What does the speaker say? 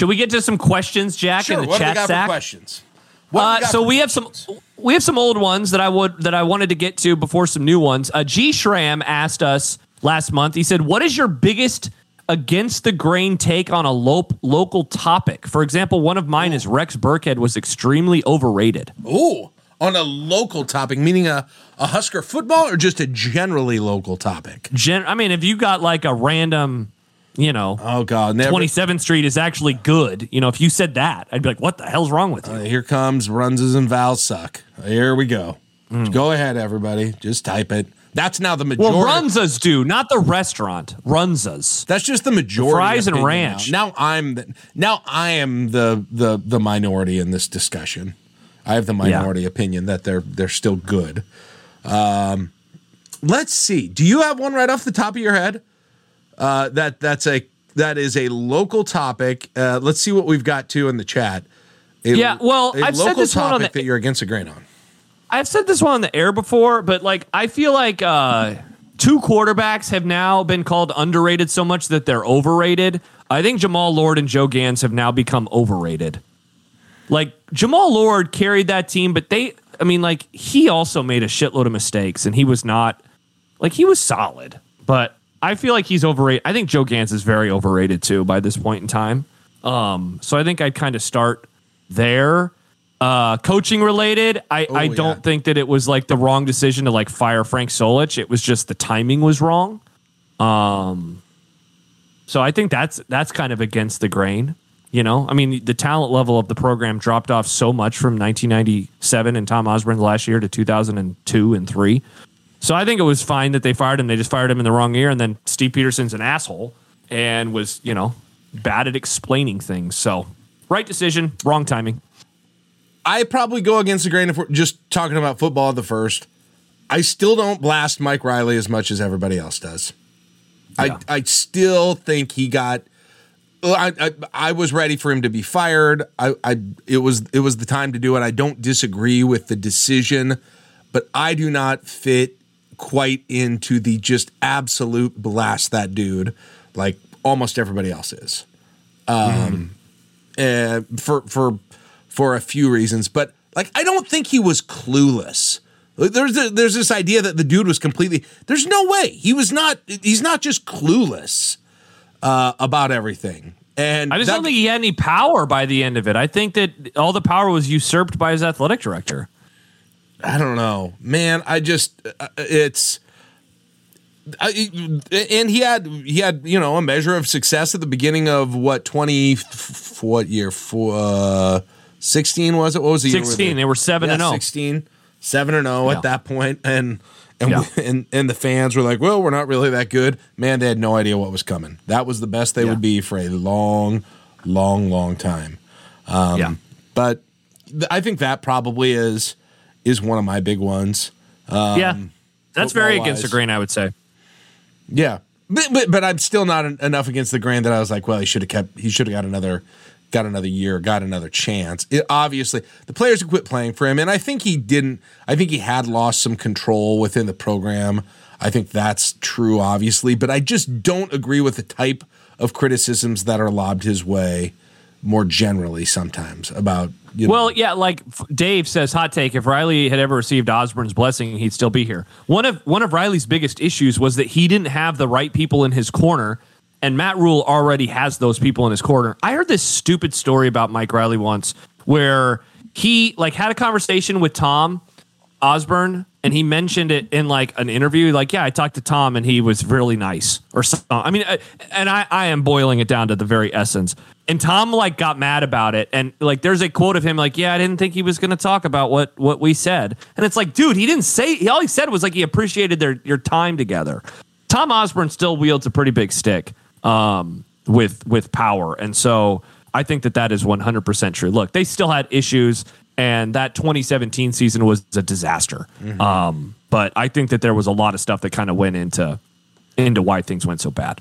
Should we get to some questions, Jack, Sure. in the What do we chat got stack? for questions? Uh, so we have some we have some old ones that I would that I wanted to get to before some new ones. Uh, G Shram asked us last month. He said, "What is your biggest against the grain take on a lo- local topic? For example, one of mine is Rex Burkhead was extremely overrated. Ooh, on a local topic, meaning a, a Husker football or just a generally local topic? Gen- I mean, if you got like a random, you know, Oh God. Twenty Seventh Street is actually good. You know, if you said that, I'd be like, "What the hell's wrong with you?" Uh, here comes Runzas and vowels suck. Here we go. Hmm. Go ahead, everybody. Just type it. That's now the majority. well, Runzas do, not the restaurant. Runzas. That's just the majority. Fries and ranch. Now. now I'm the, now I am the the the minority in this discussion. I have the minority opinion that they're they're still good. Um, let's see. Do you have one right off the top of your head? Uh, that that's a that is a local topic. Uh, let's see what we've got too in the chat. A- Yeah, well, a I've said this one on the- that you're against the grain on. I've said this one on the air before, but like I feel like uh, two quarterbacks have now been called underrated so much that they're overrated. I think Jammal Lord and Joe Ganz have now become overrated. Like Jammal Lord carried that team, but they, I mean, like he also made a shitload of mistakes, and he was not like he was solid, but I feel like he's overrated. I think Joe Ganz is very overrated too by this point in time. Um, so I think I'd kind of start there. Uh, coaching related, I, I don't think that it was like the wrong decision to like fire Frank Solich. It was just the timing was wrong. Um, so I think that's that's kind of against the grain. You know, I mean, the talent level of the program dropped off so much from 1997 and Tom Osborne's last year to 2002 and three. So I think it was fine that they fired him. They just fired him in the wrong year, and then Steve Pederson's an asshole and was you know bad at explaining things. So right decision, wrong timing. I probably go against the grain if we're just talking about football at the first. I still don't blast Mike Riley as much as everybody else does. Yeah. I I still think he got. I, I I was ready for him to be fired. I, I it was it was the time to do it. I don't disagree with the decision, but I do not fit quite into the just absolute blast that dude like almost everybody else is uh, for for for a few reasons. But like, I don't think he was clueless. There's a, there's this idea that the dude was completely. There's no way he was not. He's not just clueless uh, about everything. And I just that- don't think he had any power by the end of it. I think that all the power was usurped by his athletic director. I don't know, man. I just uh, it's. I, and he had he had you know a measure of success at the beginning of what twenty f- what year for uh, sixteen was it what was the year where 16, they were 7 and oh. 0. 16 7 and 0 Yeah. at that point and and, Yeah. we- and and the fans were like well we're not really that good man they had no idea what was coming that was the best they Yeah. would be for a long long long time Um, yeah. but th- I think that probably is is one of my big ones um, yeah. That's very against the grain, I would say. Yeah, but, but but I'm still not en- enough against the grain that I was like, well, he should have kept. He should have got another, got another year, got another chance. It, obviously, the players quit playing for him, and I think he didn't. I think he had lost some control within the program. I think that's true, obviously, but I just don't agree with the type of criticisms that are lobbed his way more generally sometimes about. You know, Well, yeah, like Dave says, hot take. If Riley had ever received Osborne's blessing, he'd still be here. One of one of Riley's biggest issues was that he didn't have the right people in his corner, and Matt Rhule already has those people in his corner. I heard this stupid story about Mike Riley once, where he like had a conversation with Tom Osborne, and he mentioned it in like an interview. Like, yeah, I talked to Tom, and he was really nice, or something. I mean, uh, and I, I am boiling it down to the very essence. And Tom like got mad about it, and like there's a quote of him like, yeah, I didn't think he was going to talk about what what we said, and it's like, dude, he didn't say. He, all he said was like he appreciated their your time together. Tom Osborne still wields a pretty big stick um, with with power, and so I think that that is 100 percent true. Look, they still had issues, and that 2017 season was a disaster. Um, but I think that there was a lot of stuff that kind of went into into why things went so bad.